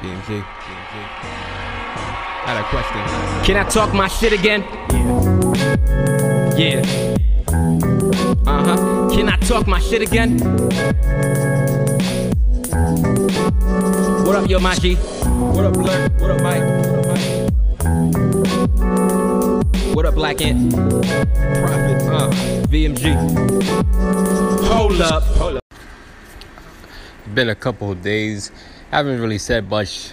BMG. BMG. I had a question. Can I talk my shit again? Yeah. Uh huh. Can I talk my shit again? What up, yo, Maji? What up, Blur? What up, Mike? What up, Mike? What up, Black Ant? Prophet. Uh, VMG. Hold up. Hold up. been a couple of Haven't really said much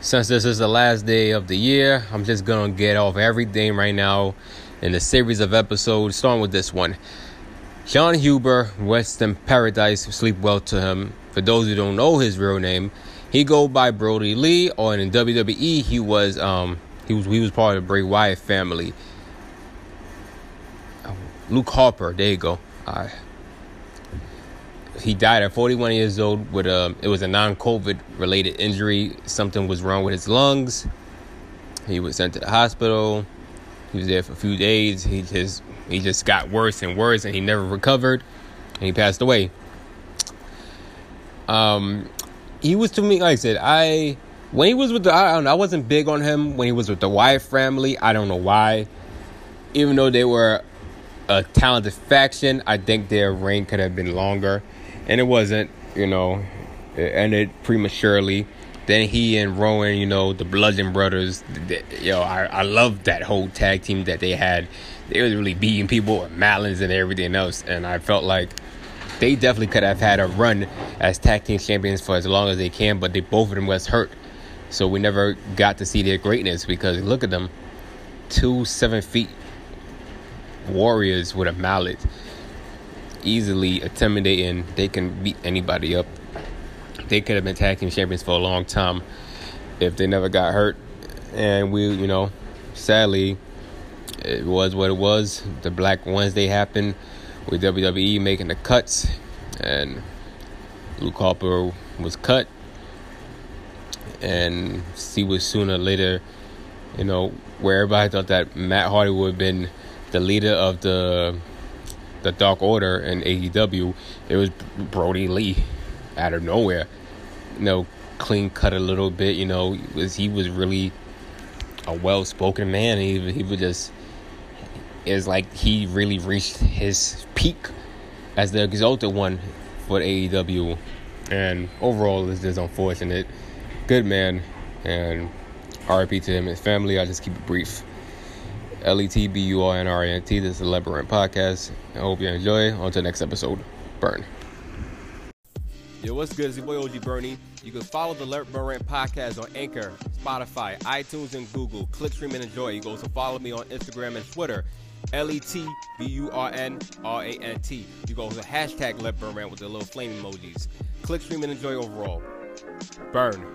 since this is the last day of the year. I'm just gonna get off everything right now in a series of episodes, starting with this one. Sean Huber, Western Paradise, sleep well to him. For those who don't know his real name, he go by Brodie Lee, or in WWE he was um he was he was part of the Bray Wyatt family. Luke Harper, there you go. All right he died at 41 years old with a it was a non-covid related injury. Something was wrong with his lungs. He was sent to the hospital. He was there for a few days. He just he just got worse and worse and he never recovered and he passed away. Um he was to me like i said i when he was with the i know i wasn't big on him when he was with the Wyatt family. I don't know why. Even though they were a talented faction i think their reign could have been longer and it wasn't. You know, it ended prematurely. Then he and Rowan, you know, the Bludgeon Brothers. The, yo, I I loved that whole tag team that they had. They was really beating people with Malins and everything else, and I felt like they definitely could have had a run as tag team champions for as long as they can. But they both of them was hurt, so we never got to see their greatness because look at them, two seven feet warriors with a mallet easily intimidating. They can beat anybody up. They could have been tag team champions for a long time if they never got hurt. And we, you know, sadly, it was what it was. The Black Wednesday happened with WWE making the cuts, and Luke Harper was cut. And see was sooner or later, you know, where everybody thought that Matt Hardy would have been the leader of the the Dark Order in AEW, it was Brodie Lee out of nowhere. You know, clean cut a little bit. You know, was he was really a well spoken man. He he would just is like he really reached his peak as the exalted one for AEW, and overall it's just unfortunate. Good man, and RIP to him and his family. I'll just keep it brief. L E T B U R N R A N T. This is the Labyrinth Podcast. I hope you enjoy. On to the next episode. Burn. Yo, what's good? It's your boy OG Bernie. You can follow the Labyrinth Podcast on Anchor, Spotify, iTunes, and Google. Click, stream, and enjoy. You can also follow me on Instagram and Twitter. L E T B U R N R A N T. You can also hashtag Labyrinth with the little flame emojis. Click, stream, and enjoy overall. Burn.